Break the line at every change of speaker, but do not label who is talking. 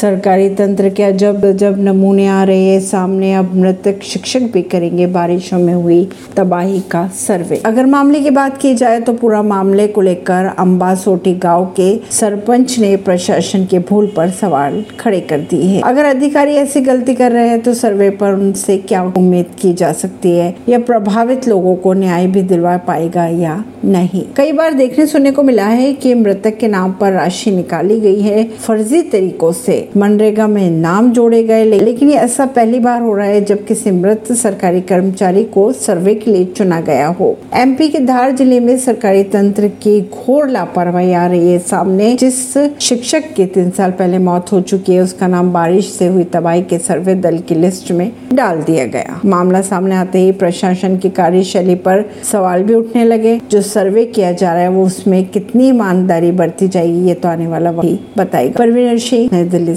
सरकारी तंत्र के जब जब नमूने आ रहे हैं, सामने अब मृतक शिक्षक भी करेंगे, बारिशों में हुई तबाही का सर्वे। अगर मामले की बात की जाए तो पूरा मामले को लेकर अम्बा सोटी गाँव के सरपंच ने प्रशासन के भूल पर सवाल खड़े कर दिए हैं। अगर अधिकारी ऐसी गलती कर रहे हैं तो सर्वे पर उनसे क्या उम्मीद की जा सकती है? या प्रभावित लोगों को न्याय भी दिलवा पाएगा या नहीं? कई बार देखने सुनने को मिला है कि मृतक के नाम पर राशि निकाली गई है, फर्जी तरीकों से। मनरेगा में नाम जोड़े गए लेकिन ये ऐसा पहली बार हो रहा है जब किसी मृत सरकारी कर्मचारी को सर्वे के लिए चुना गया हो। एमपी के धार ज़िले में सरकारी तंत्र की घोर लापरवाही आ रही है सामने, जिस शिक्षक की तीन साल पहले मौत हो चुकी है, उसका नाम बारिश से हुई तबाही के सर्वे दल की लिस्ट में डाल दिया गया। मामला सामने आते ही प्रशासन की कार्यशैली पर सवाल भी उठने लगे। जो सर्वे किया जा रहा है, वो उसमें कितनी ईमानदारी बरती जाएगी, ये तो आने वाला वही बताएगा। परवीन सिंह, नई दिल्ली